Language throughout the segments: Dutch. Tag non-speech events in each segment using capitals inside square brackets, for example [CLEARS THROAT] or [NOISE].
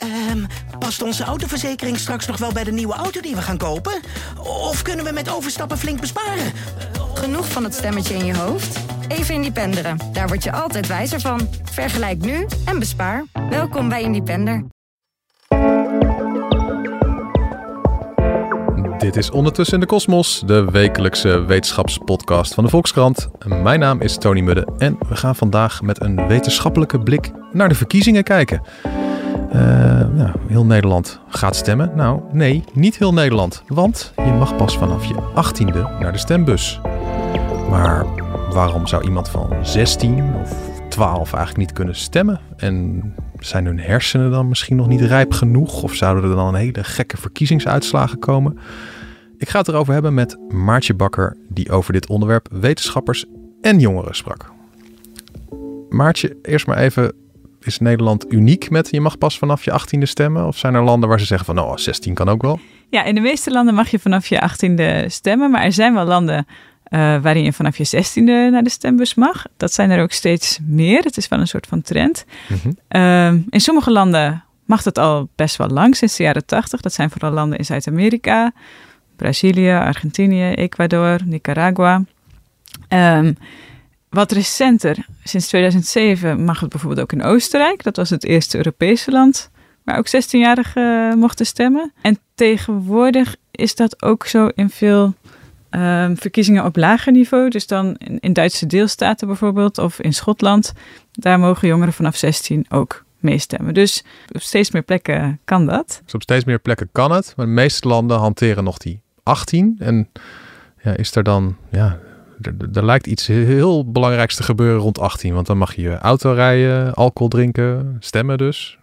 Ehm, past onze autoverzekering straks nog wel bij de nieuwe auto die we gaan kopen? Of kunnen we met overstappen flink besparen? Genoeg van het stemmetje in je hoofd? Even Independeren. Daar word je altijd wijzer van. Vergelijk nu en bespaar. Welkom bij Independer. Dit is Ondertussen in de Kosmos, de wekelijkse wetenschapspodcast van de Volkskrant. Mijn naam is Tony Mudde en we gaan vandaag met een wetenschappelijke blik naar de verkiezingen kijken. Uh, nou, heel Nederland gaat stemmen. Nou, nee, niet heel Nederland. Want je mag pas vanaf je 18e naar de stembus. Maar waarom zou iemand van 16 of 12 eigenlijk niet kunnen stemmen? En zijn hun hersenen dan misschien nog niet rijp genoeg? Of zouden er dan hele gekke verkiezingsuitslagen komen? Ik ga het erover hebben met Maartje Bakker, die over dit onderwerp wetenschappers en jongeren sprak. Maartje, eerst maar even, is Nederland uniek met je mag pas vanaf je 18e stemmen? Of zijn er landen waar ze zeggen van nou, 16 kan ook wel? Ja, in de meeste landen mag je vanaf je 18e stemmen, maar er zijn wel landen uh, waarin je vanaf je 16e naar de stembus mag. Dat zijn er ook steeds meer. Het is wel een soort van trend. Mm in sommige landen mag dat al best wel lang, sinds de jaren 80. Dat zijn vooral landen in Zuid-Amerika, Brazilië, Argentinië, Ecuador, Nicaragua. Um, wat recenter, sinds 2007 mag het bijvoorbeeld ook in Oostenrijk. Dat was het eerste Europese land waar ook 16-jarigen mochten stemmen. En tegenwoordig is dat ook zo in veel um, verkiezingen op lager niveau. Dus dan in, in, Duitse deelstaten bijvoorbeeld of in Schotland. Daar mogen jongeren vanaf 16 ook meestemmen. Dus op steeds meer plekken kan dat. Dus op steeds meer plekken kan het. Maar de meeste landen hanteren nog die 18. En ja, is er dan ja, er, lijkt iets heel belangrijks te gebeuren rond 18. Want dan mag je auto rijden, alcohol drinken, stemmen dus.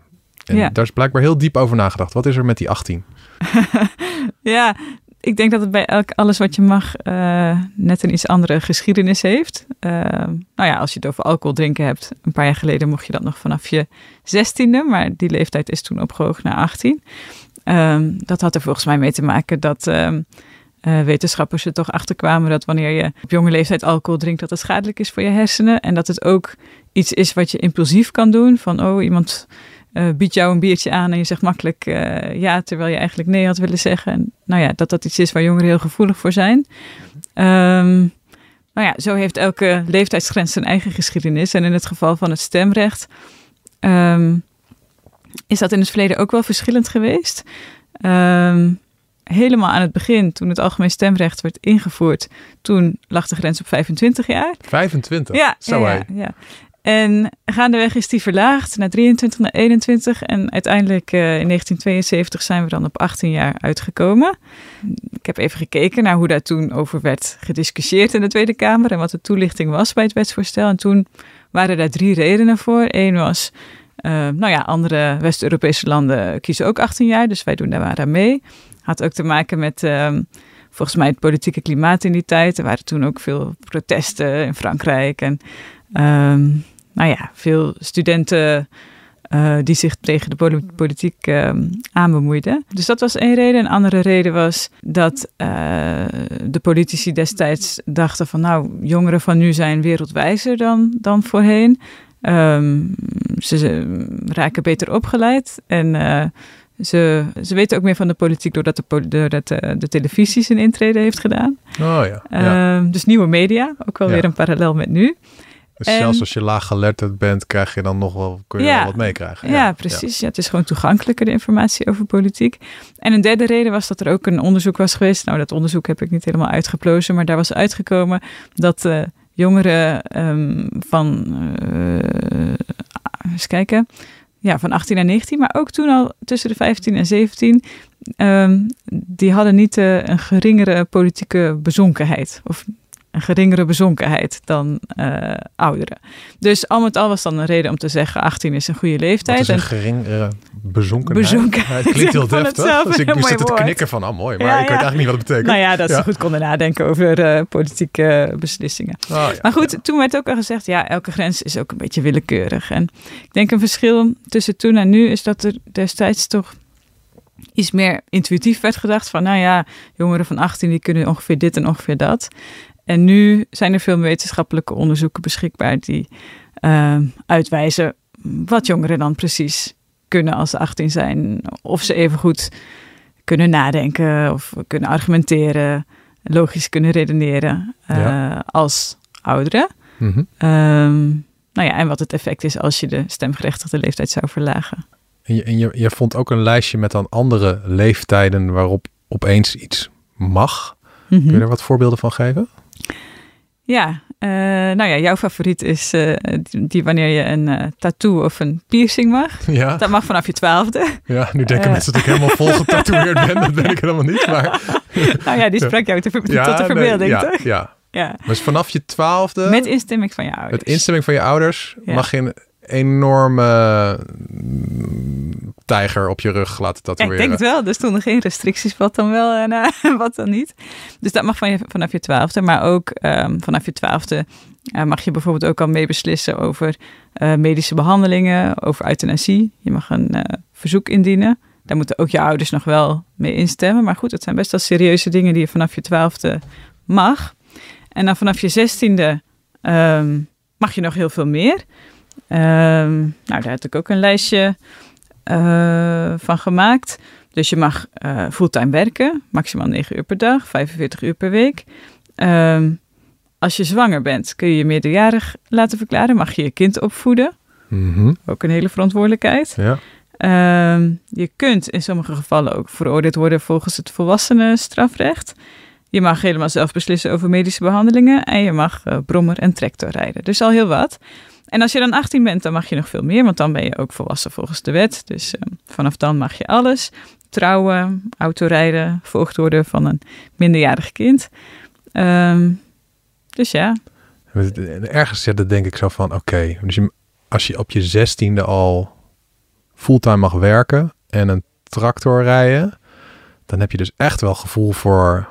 En ja. daar is blijkbaar heel diep over nagedacht. Wat is er met die 18? [LAUGHS] ja, ik denk dat het bij elk, alles wat je mag uh, net een iets andere geschiedenis heeft. Uh, nou ja, als je het over alcohol drinken hebt, een paar jaar geleden mocht je dat nog vanaf je zestiende, maar die leeftijd is toen opgehoogd naar 18. Uh, ehm, dat had er volgens mij mee te maken dat ehm, uh, wetenschappers er toch achterkwamen dat wanneer je op jonge leeftijd alcohol drinkt, dat het schadelijk is voor je hersenen. En dat het ook iets is wat je impulsief kan doen. Van, oh, iemand uh, biedt jou een biertje aan en je zegt makkelijk uh, ja, terwijl je eigenlijk nee had willen zeggen. En, nou ja, dat dat iets is waar jongeren heel gevoelig voor zijn. Um, nou ja, zo heeft elke leeftijdsgrens zijn eigen geschiedenis. En in het geval van het stemrecht um, is dat in het verleden ook wel verschillend geweest. Um, helemaal aan het begin, toen het algemeen stemrecht werd ingevoerd, toen lag de grens op 25 jaar. 25? Ja, Zo ja, ja, En gaandeweg is die verlaagd naar 23, naar 21. En uiteindelijk uh, in 1972 zijn we dan op 18 jaar uitgekomen. Ik heb even gekeken naar hoe daar toen over werd gediscussieerd in de Tweede Kamer en wat de toelichting was bij het wetsvoorstel. En toen waren daar drie redenen voor. Eén was, uh, nou ja, andere West-Europese landen kiezen ook 18 jaar, dus wij doen daar maar aan mee. Had ook te maken met ehm, volgens mij het politieke klimaat in die tijd. Er waren toen ook veel protesten in Frankrijk. En ehm, nou ja, veel studenten uh, die zich tegen de politiek uh, aanbemoeiden. Dus dat was één reden. Een andere reden was dat uh, de politici destijds dachten van nou, jongeren van nu zijn wereldwijzer dan, dan voorheen. Um, ze, raken beter opgeleid en uh, ze, ze weten ook meer van de politiek doordat de, doordat de, de televisie zijn intrede heeft gedaan. Oh ja. ja. Uh, dus nieuwe media, ook wel weer een parallel met nu. Dus zelfs als je laag geletterd bent, krijg je dan nog wel, kun je ja, wel wat meekrijgen. Ja, ja precies. Ja. het is gewoon toegankelijker, de informatie over politiek. En een derde reden was dat er ook een onderzoek was geweest. Nou, dat onderzoek heb ik niet helemaal uitgeplozen, maar daar was uitgekomen dat uh, jongeren um, van, uh, eens kijken, ja, van 18 en 19, maar ook toen al tussen de 15 en 17, um, ehm, die hadden niet uh, een geringere politieke bezonkenheid. Of een geringere bezonkenheid dan uh, ouderen. Dus al met al was dan een reden om te zeggen 18 is een goede leeftijd. Wat is een geringere bezonkenheid? bezonkenheid. het klinkt heel deftig. Dus ik moest te knikken van, oh mooi, maar ik weet eigenlijk niet wat het betekent. Nou ja, dat ze goed konden nadenken over uh, politieke beslissingen. Oh, maar goed, toen werd ook al gezegd, ja, elke grens is ook een beetje willekeurig. En ik denk een verschil tussen toen en nu is dat er destijds toch iets meer intuïtief werd gedacht van, nou ja, jongeren van 18 die kunnen ongeveer dit en ongeveer dat. En nu zijn er veel wetenschappelijke onderzoeken beschikbaar die uh, uitwijzen wat jongeren dan precies kunnen als ze 18 zijn. Of ze even goed kunnen nadenken of kunnen argumenteren, logisch kunnen redeneren uh, Ja. als ouderen. Mhm. Ehm, nou ja, en wat het effect is als je de stemgerechtigde leeftijd zou verlagen. En, je, en je, je vond ook een lijstje met dan andere leeftijden waarop opeens iets mag. Kun je er wat voorbeelden van geven? Ja, eh, nou ja, jouw favoriet is eh, die, die wanneer je een eh, tattoo of een piercing mag. [LAUGHS] Ja, Dat mag vanaf je twaalfde. ja nu denken mensen dat ik helemaal vol getatoeëerd ben. Dat ben ik helemaal niet. Maar, [LAUGHS] nou ja, die sprak jou te, ja, tot de verbeelding, ja, toch? ja. Ja. Dus vanaf je twaalfde, Met instemming van je ouders. met instemming van je ouders, mag je een enorme mm, tijger op je rug laten Ja, tatoeëren. ik denk het wel. Er stonden geen restricties wat dan wel en eh, [LAUGHS] wat dan niet. Dus dat mag van je, vanaf je twaalfde. Maar ook ehm, vanaf je twaalfde eh, mag je bijvoorbeeld ook al meebeslissen over eh, medische behandelingen, over euthanasie. Je mag een verzoek indienen. Daar moeten ook je ouders nog wel mee instemmen. Maar goed, het zijn best wel serieuze dingen die je vanaf je twaalfde mag. En dan vanaf je zestiende ehm, mag je nog heel veel meer. Ehm, nou, daar heb ik ook een lijstje eh, van gemaakt. Dus je mag eh, fulltime werken, maximaal 9 uur per dag, 45 uur per week. Ehm, als je zwanger bent, kun je je meerderjarig laten verklaren. Mag je je kind opvoeden. Mhm, Ook een hele verantwoordelijkheid. Ja. Ehm, je kunt in sommige gevallen ook veroordeeld worden volgens het volwassenenstrafrecht. Je mag helemaal zelf beslissen over medische behandelingen. En je mag eh, brommer en tractor rijden. Dus al heel wat. En als je dan 18 bent, dan mag je nog veel meer. Want dan ben je ook volwassen volgens de wet. Dus eh, vanaf dan mag je alles. Trouwen, autorijden, voogd worden van een minderjarig kind. Ehm, dus ja, En Ergens ja, dat denk ik zo van, oké, dus je, als je op je zestiende al fulltime mag werken en een tractor rijden, dan heb je dus echt wel gevoel voor,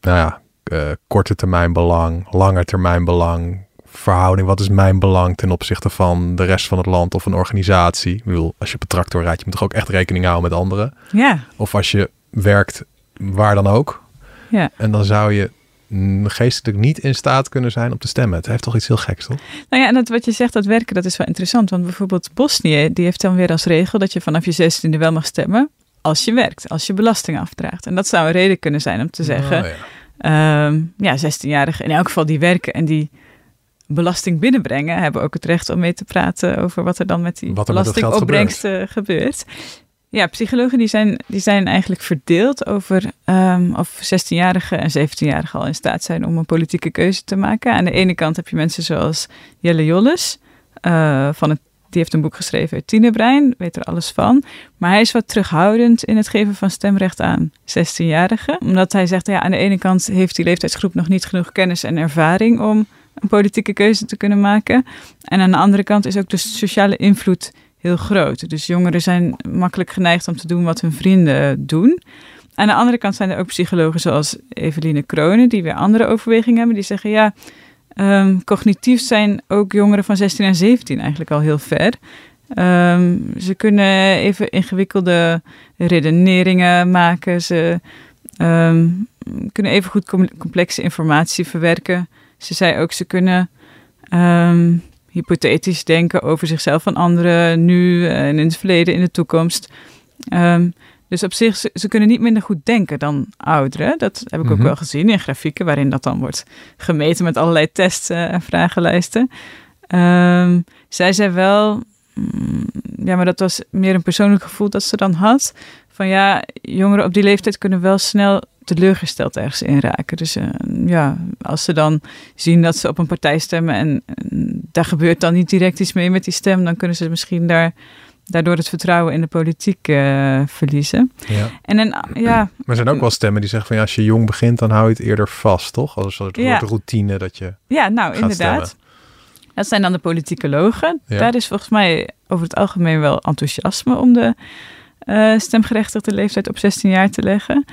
nou ja, eh, korte termijn belang, lange termijn belang, verhouding, wat is mijn belang ten opzichte van de rest van het land of een organisatie. Ik bedoel, als je op een tractor rijdt, je moet toch ook echt rekening houden met anderen. ja, Of als je werkt waar dan ook. ja. En dan zou je geestelijk niet in staat kunnen zijn om te stemmen. Het heeft toch iets heel geks, toch? Nou ja, en dat, wat je zegt, dat werken, dat is wel interessant. Want bijvoorbeeld Bosnië, die heeft dan weer als regel dat je vanaf je zestiende wel mag stemmen als je werkt, als je belasting afdraagt. En dat zou een reden kunnen zijn om te zeggen, Oh, ja. ehm, ja, 16-jarigen in elk geval die werken en die belasting binnenbrengen, hebben ook het recht om mee te praten over wat er dan met die belastingopbrengsten gebeurt. Ja, psychologen die zijn, die zijn eigenlijk verdeeld over ehm, of 16-jarigen en 17-jarigen al in staat zijn om een politieke keuze te maken. Aan de ene kant heb je mensen zoals Jelle Jolles, eh, van het, die heeft een boek geschreven, Het Tienerbrein, weet er alles van. Maar hij is wat terughoudend in het geven van stemrecht aan 16-jarigen. Omdat hij zegt, ja, aan de ene kant heeft die leeftijdsgroep nog niet genoeg kennis en ervaring om politieke keuze te kunnen maken. En aan de andere kant is ook de sociale invloed heel groot. Dus jongeren zijn makkelijk geneigd om te doen wat hun vrienden doen. Aan de andere kant zijn er ook psychologen zoals Eveline Kronen, die weer andere overwegingen hebben. Die zeggen, ja, ehm, cognitief zijn ook jongeren van 16 en 17 eigenlijk al heel ver. Ehm, ze kunnen even ingewikkelde redeneringen maken. Ze ehm, kunnen even goed com- complexe informatie verwerken. Ze zei ook, ze kunnen ehm, hypothetisch denken over zichzelf en anderen, nu en in het verleden, in de toekomst. Ehm, dus op zich, ze, ze kunnen niet minder goed denken dan ouderen. Dat heb ik ook Mhm. wel gezien in grafieken, waarin dat dan wordt gemeten met allerlei tests eh, en vragenlijsten. Ehm, zij zei wel, mm, ja, maar dat was meer een persoonlijk gevoel dat ze dan had. Van ja, jongeren op die leeftijd kunnen wel snel teleurgesteld ergens in raken. Dus eh, ja, als ze dan zien dat ze op een partij stemmen en, en daar gebeurt dan niet direct iets mee met die stem, dan kunnen ze misschien daar, daardoor het vertrouwen in de politiek eh, verliezen. Ja. En een, ja, [CLEARS THROAT] Maar er zijn ook wel stemmen die zeggen van ja, als je jong begint, dan hou je het eerder vast, toch? Als een soort Ja. routine dat je. Ja, nou inderdaad. stemmen. Dat zijn dan de politicologen. Ja. Daar is volgens mij over het algemeen wel enthousiasme om de eh, stemgerechtigde leeftijd op 16 jaar te leggen.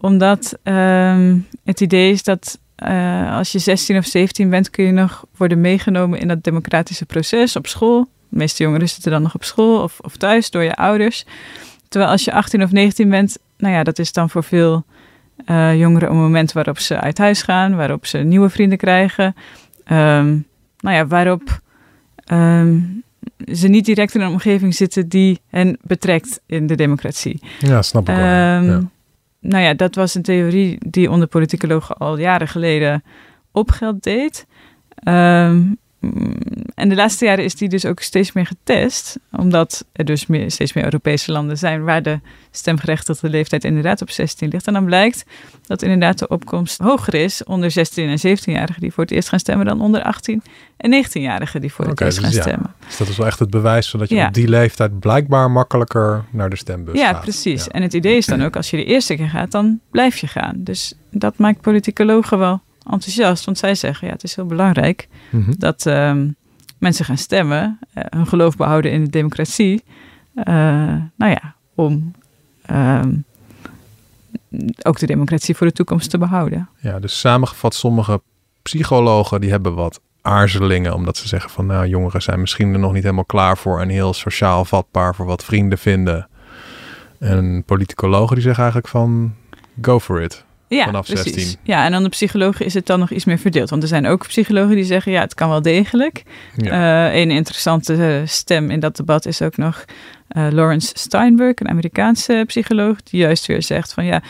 Omdat ehm, het idee is dat eh, als je 16 of 17 bent, kun je nog worden meegenomen in dat democratische proces op school. De meeste jongeren zitten dan nog op school of, of thuis door je ouders. Terwijl als je 18 of 19 bent, nou ja, dat is dan voor veel eh, jongeren een moment waarop ze uit huis gaan, waarop ze nieuwe vrienden krijgen. Ehm, nou ja, waarop ehm, ze niet direct in een omgeving zitten die hen betrekt in de democratie. Ja, snap ik wel. Ja. Nou ja, dat was een theorie die onder politicologen al jaren geleden opgeld deed. Ehm, en de laatste jaren is die dus ook steeds meer getest, omdat er dus meer, steeds meer Europese landen zijn waar de stemgerechtigde leeftijd inderdaad op 16 ligt. En dan blijkt dat inderdaad de opkomst hoger is onder 16 en 17-jarigen die voor het eerst gaan stemmen dan onder 18 en 19-jarigen die voor het eerst dus gaan ja. stemmen. Dus dat is wel echt het bewijs, zodat je Ja. op die leeftijd blijkbaar makkelijker naar de stembus Ja, gaat. precies. Ja. En het idee is dan ook, als je de eerste keer gaat, dan blijf je gaan. Dus dat maakt politicologen wel enthousiast. Want zij zeggen, ja, het is heel belangrijk Mhm. dat ehm, mensen gaan stemmen, eh, hun geloof behouden in de democratie. Eh, nou ja, om ehm, ook de democratie voor de toekomst te behouden. Ja, dus samengevat, sommige psychologen die hebben wat aarzelingen, omdat ze zeggen van nou, jongeren zijn misschien er nog niet helemaal klaar voor en heel sociaal vatbaar voor wat vrienden vinden. En politicologen die zeggen eigenlijk van go for it. Ja, Vanaf precies. 16. Ja, en dan de psychologen is het dan nog iets meer verdeeld. Want er zijn ook psychologen die zeggen, ja, het kan wel degelijk. Ja. Eh, een interessante eh, stem in dat debat is ook nog eh, Lawrence Steinberg, een Amerikaanse psycholoog, die juist weer zegt van ja,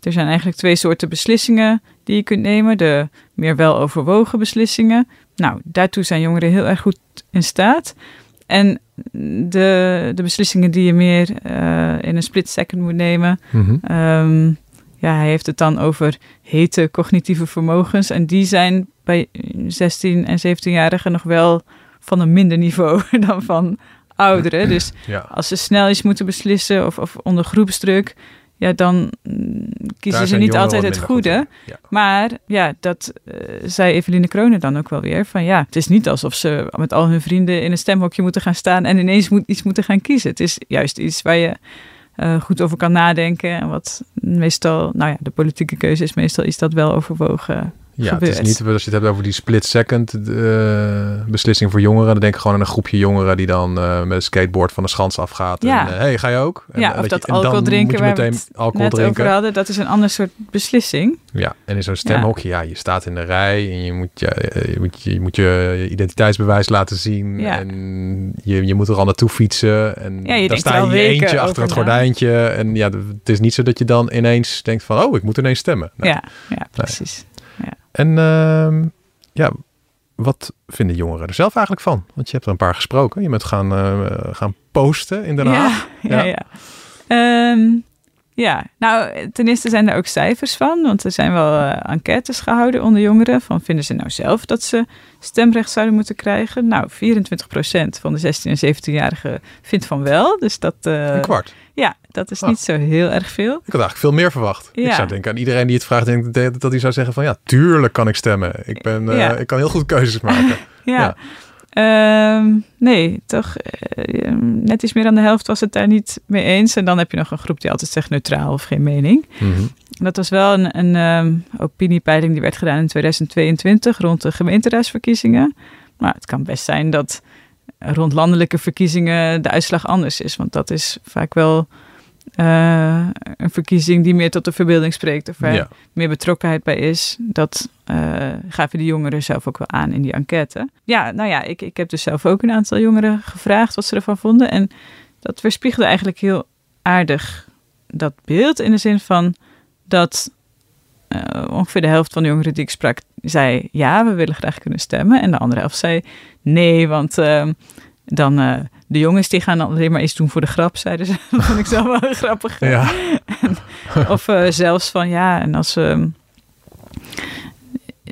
er zijn eigenlijk twee soorten beslissingen die je kunt nemen. De meer wel overwogen beslissingen. Nou, daartoe zijn jongeren heel erg goed in staat. En de, de beslissingen die je meer in een split second moet nemen. Mhm. Ehm, ja, hij heeft het dan over hete cognitieve vermogens. En die zijn bij 16 en 17-jarigen nog wel van een minder niveau [LAUGHS] dan van ouderen. Dus [CLEARS THROAT] ja. als ze snel iets moeten beslissen of, of onder groepsdruk, ja, dan mm, kiezen Daar ze niet altijd het goed goede. Ja. Maar ja, dat eh, zei Eveline Kronen dan ook wel weer. Van ja, het is niet alsof ze met al hun vrienden in een stemhokje moeten gaan staan en ineens moet, iets moeten gaan kiezen. Het is juist iets waar je eh, goed over kan nadenken. En wat meestal, nou ja, de politieke keuze is meestal iets dat wel overwogen Ja, het is niet, als je het hebt over die split second eh, beslissing voor jongeren, dan denk ik gewoon aan een groepje jongeren die dan eh, met een skateboard van de schans afgaat. Ja. En, eh, hey, ga je ook? En, ja, of dat, je- dan alcohol drinken waar we meteen het alcohol net drinken. over hadden, dat is een ander soort beslissing. Ja, en in zo'n stemhokje, ja. je staat in de rij en je moet je, je, moet je, je, moet je identiteitsbewijs laten zien. Ja. En je, je moet er al naartoe fietsen. En Ja, denkt sta je eentje achter het gordijntje. En ja, het is niet zo dat je dan ineens denkt van, oh, ik moet ineens stemmen. Nee. Ja, ja, precies. En ehm, ja, wat vinden jongeren er zelf eigenlijk van? Want je hebt er een paar gesproken. Je bent gaan, eh, gaan posten in Den Haag. Ja, [LAUGHS] ja, Ja. ja. Ehm, ja, nou, ten eerste zijn er ook cijfers van. Want er zijn wel eh, enquêtes gehouden onder jongeren. Van vinden ze nou zelf dat ze stemrecht zouden moeten krijgen? Nou, 24% van de 16- en 17-jarigen vindt van wel. Dus dat, eh, Een kwart. ja, dat is Oh. niet zo heel erg veel. Ik had eigenlijk veel meer verwacht. Ik zou denken aan iedereen die het vraagt, denk ik dat hij zou zeggen van ja, tuurlijk kan ik stemmen. Ik, ben, eh, Ja. ik kan heel goed keuzes maken. [LAUGHS] Ja. Ja. Ehm, nee, toch eh, net iets meer dan de helft was het daar niet mee eens. En dan heb je nog een groep die altijd zegt neutraal of geen mening. Mhm. Dat was wel een, een ehm, opiniepeiling die werd gedaan in 2022 rond de gemeenteraadsverkiezingen. Maar het kan best zijn dat rond landelijke verkiezingen de uitslag anders is. Want dat is vaak wel eh, een verkiezing die meer tot de verbeelding spreekt. Of waar Ja. meer betrokkenheid bij is. Dat eh, gaven de jongeren zelf ook wel aan in die enquête. Ja, nou ja, ik, ik heb dus zelf ook een aantal jongeren gevraagd wat ze ervan vonden. En dat weerspiegelde eigenlijk heel aardig dat beeld. In de zin van dat eh, ongeveer de helft van de jongeren die ik sprak zei... ja, we willen graag kunnen stemmen. En de andere helft zei nee, want... ehm, dan de jongens die gaan dan alleen maar iets doen voor de grap, zeiden ze. [LAUGHS] Dat vond ik zelf wel grappig. Ja. [LAUGHS] Of eh, zelfs van ja, en als we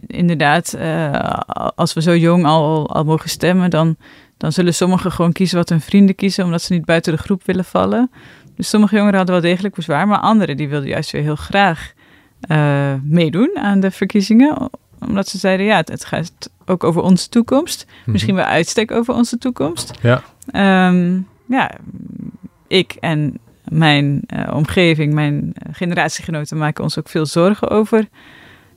inderdaad, eh, als we zo jong al, al mogen stemmen, dan, dan zullen sommigen gewoon kiezen wat hun vrienden kiezen, omdat ze niet buiten de groep willen vallen. Dus sommige jongeren hadden wel degelijk bezwaar, maar anderen die wilden juist weer heel graag eh, meedoen aan de verkiezingen. Omdat ze zeiden, ja, het, het gaat ook over onze toekomst. Misschien wel uitstek over onze toekomst. Ja. Ehm, ja, ik en mijn eh, omgeving, mijn eh, generatiegenoten maken ons ook veel zorgen over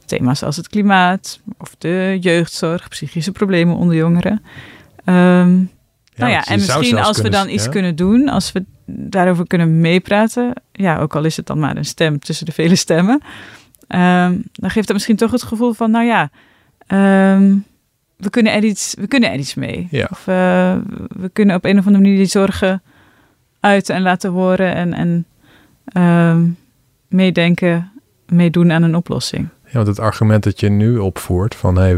thema's als het klimaat of de jeugdzorg, psychische problemen onder jongeren. Ehm, nou ja, en misschien als we dan iets ja. kunnen doen, als we daarover kunnen meepraten, ja, ook al is het dan maar een stem tussen de vele stemmen, ehm, dan geeft dat misschien toch het gevoel van, nou ja, ehm, we kunnen er iets, we kunnen er iets mee. Ja. Of eh, we kunnen op een of andere manier die zorgen uiten en laten horen en, en ehm, meedenken, meedoen aan een oplossing. Ja, want het argument dat je nu opvoert van hé, hey,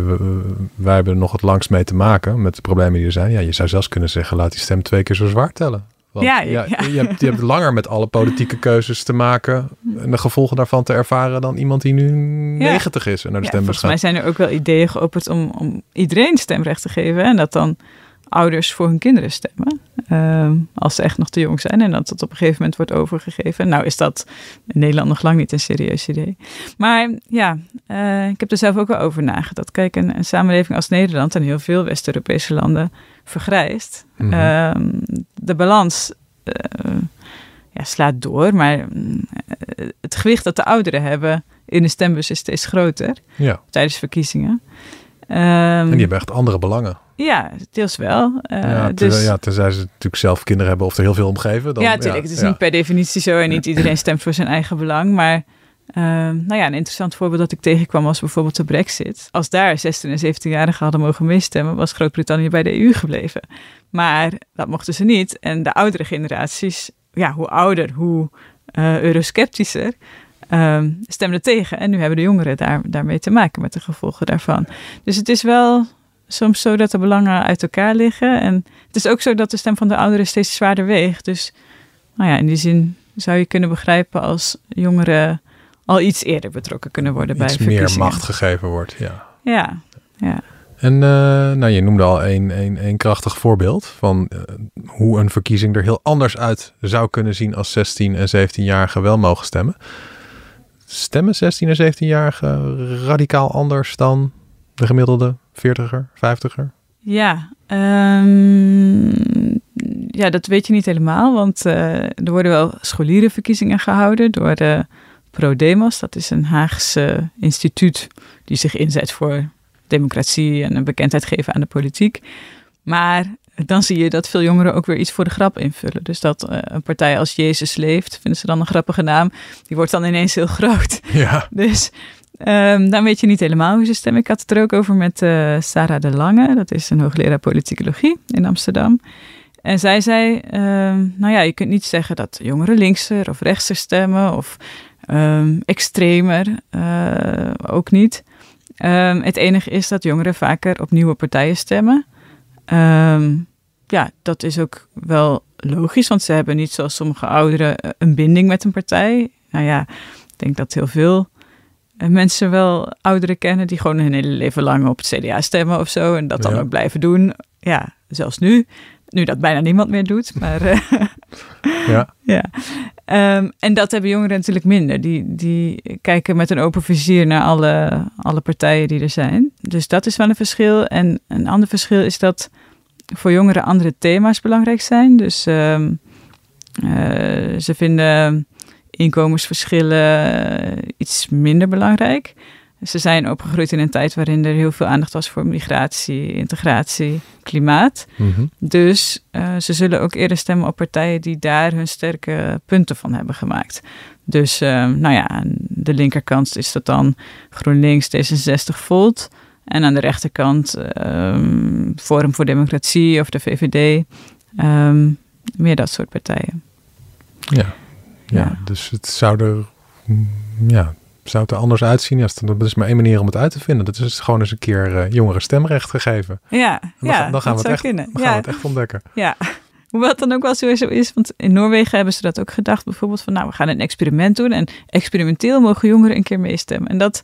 wij hebben er nog het langst mee te maken met de problemen die er zijn. Ja, je zou zelfs kunnen zeggen, laat die stem twee keer zo zwaar tellen. Want, Ja, ja, ja. Je, hebt, je hebt langer met alle politieke keuzes te maken en de gevolgen daarvan te ervaren dan iemand die nu 90 is en naar de Ja, stembus volgens mij gaat. zijn er ook wel ideeën geopperd om, om iedereen stemrecht te geven. En dat dan ouders voor hun kinderen stemmen. ehm, als ze echt nog te jong zijn. En dat dat op een gegeven moment wordt overgegeven. Nou is dat in Nederland nog lang niet een serieus idee. Maar ja, eh, ik heb er zelf ook wel over nagedacht. Kijk, een, een samenleving als Nederland en heel veel West-Europese landen vergrijst. Mhm. Ehm, de balans eh, ja, slaat door. Maar mm, het gewicht dat de ouderen hebben in de stembus is steeds groter Ja, tijdens verkiezingen. Ehm, en die hebben echt andere belangen. Ja, deels wel. Eh, ja, dus, ja, tenzij ze natuurlijk zelf kinderen hebben of er heel veel om geven. Dan, ja, natuurlijk. het is ja. niet per definitie zo en niet iedereen stemt voor zijn eigen belang. Maar ehm, nou ja, een interessant voorbeeld dat ik tegenkwam was bijvoorbeeld de Brexit. Als daar 16 en 17-jarigen hadden mogen meestemmen, was Groot-Brittannië bij de EU gebleven. Maar dat mochten ze niet. En de oudere generaties, ja, hoe ouder, hoe eh, eurosceptischer, ehm, stemden tegen. En nu hebben de jongeren daar, daarmee te maken met de gevolgen daarvan. Dus het is wel soms zo dat de belangen uit elkaar liggen. En het is ook zo dat de stem van de ouderen steeds zwaarder weegt. Dus nou ja, in die zin zou je kunnen begrijpen als jongeren al iets eerder betrokken kunnen worden bij Iets meer verkiezingen. macht gegeven wordt, ja. Ja, ja. En eh, nou, je noemde al een, een, een krachtig voorbeeld van eh, hoe een verkiezing er heel anders uit zou kunnen zien als 16 en 17-jarigen wel mogen stemmen. Stemmen 16 en 17-jarigen radicaal anders dan de gemiddelde 40er, 50er? Ja, ehm, ja, dat weet je niet helemaal, want eh, er worden wel scholierenverkiezingen gehouden door de ProDemos. Dat is een Haagse instituut die zich inzet voor democratie en een bekendheid geven aan de politiek. Maar dan zie je dat veel jongeren ook weer iets voor de grap invullen. Dus dat eh, een partij als Jezus leeft, vinden ze dan een grappige naam, die wordt dan ineens heel groot. [LAUGHS] Ja, Dus ehm, dan weet je niet helemaal hoe ze stemmen. Ik had het er ook over met eh, Sarah de Lange. Dat is een hoogleraar politicologie in Amsterdam. En zij zei, ehm, nou ja, je kunt niet zeggen dat jongeren linkser of rechtser stemmen of ehm, extremer, eh, ook niet. Ehm, het enige is dat jongeren vaker op nieuwe partijen stemmen. Ehm, ja, dat is ook wel logisch, want ze hebben niet zoals sommige ouderen eh, een binding met een partij. Nou ja, ik denk dat heel veel eh, mensen wel ouderen kennen die gewoon hun hele leven lang op het CDA stemmen of zo. En dat dan Ja. ook blijven doen. Ja, zelfs nu. Nu dat bijna niemand meer doet. Maar [LAUGHS] [LAUGHS] ja. ja. Ehm, en dat hebben jongeren natuurlijk minder. Die, die kijken met een open vizier naar alle, alle partijen die er zijn. Dus dat is wel een verschil. En een ander verschil is dat voor jongeren andere thema's belangrijk zijn. Dus ehm, eh, ze vinden inkomensverschillen eh, iets minder belangrijk. Ze zijn opgegroeid in een tijd waarin er heel veel aandacht was voor migratie, integratie, klimaat. Mhm. Dus eh, ze zullen ook eerder stemmen op partijen die daar hun sterke punten van hebben gemaakt. Dus eh, nou ja, aan de linkerkant is dat dan GroenLinks, D66 Volt. En aan de rechterkant ehm, Forum voor Democratie of de VVD. Ehm, meer dat soort partijen. Ja. Ja. Ja. dus het zou er, mm, ja, zou het er anders uitzien. Ja, dat is maar één manier om het uit te vinden. Dat is gewoon eens een keer eh, jongeren stemrecht gegeven. Ja, En dan, ja dan gaan, we het echt, dan gaan Ja, we het echt ontdekken. Ja, [LAUGHS] hoewel het dan ook wel zo is, want in Noorwegen hebben ze dat ook gedacht. Bijvoorbeeld van, nou, we gaan een experiment doen en experimenteel mogen jongeren een keer meestemmen. En dat,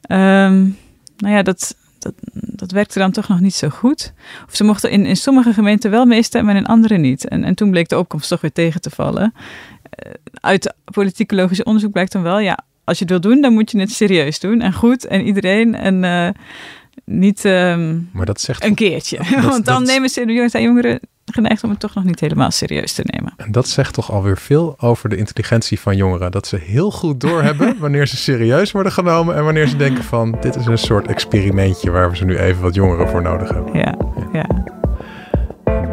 ehm, nou ja, dat, dat, dat werkte dan toch nog niet zo goed. Of ze mochten in, in sommige gemeenten wel meestemmen en in andere niet. En, en toen bleek de opkomst toch weer tegen te vallen. Eh, uit politicologisch onderzoek blijkt dan wel, ja, als je het wil doen, dan moet je het serieus doen en goed en iedereen en eh, niet... ehm, Maar dat zegt, een keertje. [LAUGHS] Dat- Want dan dat- nemen ze, zijn jongeren geneigd om het toch nog niet helemaal serieus te nemen. en dat zegt toch alweer veel over de intelligentie van jongeren. Dat ze heel goed doorhebben [LAUGHS] wanneer ze serieus worden genomen. En wanneer ze denken van, dit is een soort experimentje waar we ze nu even wat jongeren voor nodig hebben. Ja, ja.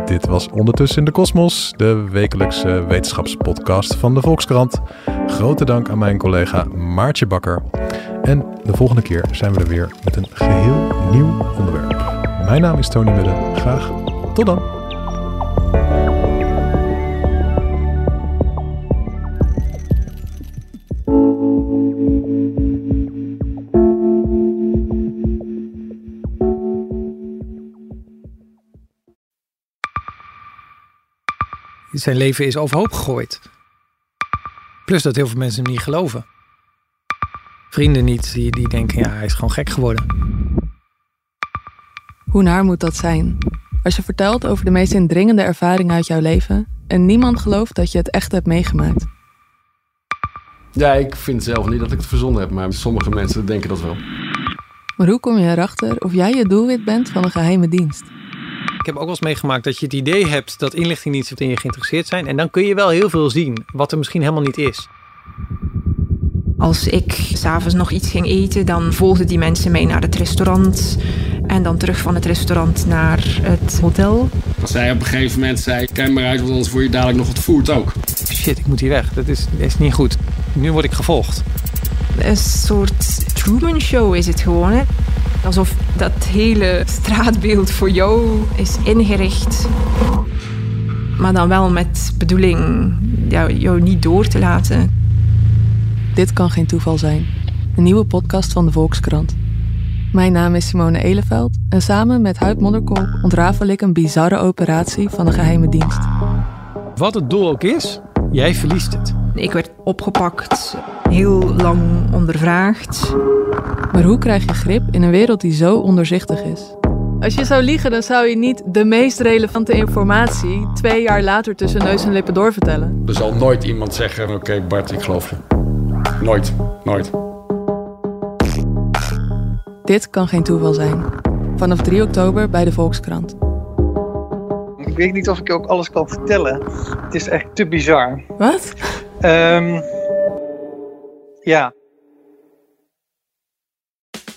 Dit was Ondertussen in de Kosmos, de wekelijkse wetenschapspodcast van de Volkskrant. Grote dank aan mijn collega Maartje Bakker. En de volgende keer zijn we er weer met een geheel nieuw onderwerp. Mijn naam is Tony Mudde. Graag tot dan. Zijn leven is overhoop gegooid. Plus dat heel veel mensen hem niet geloven. Vrienden niet, die, die denken, ja, hij is gewoon gek geworden. Hoe naar moet dat zijn? Als je vertelt over de meest indringende ervaringen uit jouw leven en niemand gelooft dat je het echt hebt meegemaakt. Ja, ik vind zelf niet dat ik het verzonnen heb, maar sommige mensen denken dat wel. Maar hoe kom je erachter of jij je doelwit bent van een geheime dienst? Ik heb ook wel eens meegemaakt dat je het idee hebt dat inlichtingendiensten in je geïnteresseerd zijn. En dan kun je wel heel veel zien, wat er misschien helemaal niet is. Als ik s'avonds nog iets ging eten, dan volgden die mensen mij naar het restaurant. En dan terug van het restaurant naar het hotel. Als zij op een gegeven moment zei, kijk maar uit, want anders word je dadelijk nog ontvoerd ook. Shit, ik moet hier weg. Dat is, is niet goed. Nu word ik gevolgd. Een soort Truman Show is het gewoon. Hè? Alsof dat hele straatbeeld voor jou is ingericht. Maar dan wel met bedoeling jou, jou niet door te laten. Dit kan geen toeval zijn. Een nieuwe podcast van de Volkskrant. Mijn naam is Simone Eleveld en samen met Huid Modderkolk ontrafel ik een bizarre operatie van de geheime dienst. Wat het doel ook is, jij verliest het. Ik werd opgepakt, heel lang ondervraagd. Maar hoe krijg je grip in een wereld die zo onderzichtig is? Als je zou liegen, dan zou je niet de meest relevante informatie twee jaar later tussen neus en lippen doorvertellen. Er zal nooit iemand zeggen, oké Bart, ik geloof je. Nooit, nooit. Dit kan geen toeval zijn. Vanaf 3 oktober bij de Volkskrant. Ik weet niet of ik ook alles kan vertellen. Het is echt te bizar. Wat? Ehm, ja.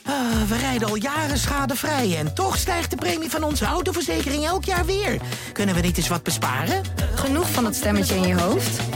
Ah, we rijden al jaren schadevrij en toch stijgt de premie van onze autoverzekering elk jaar weer. Kunnen we niet eens wat besparen? Genoeg van dat stemmetje in je hoofd?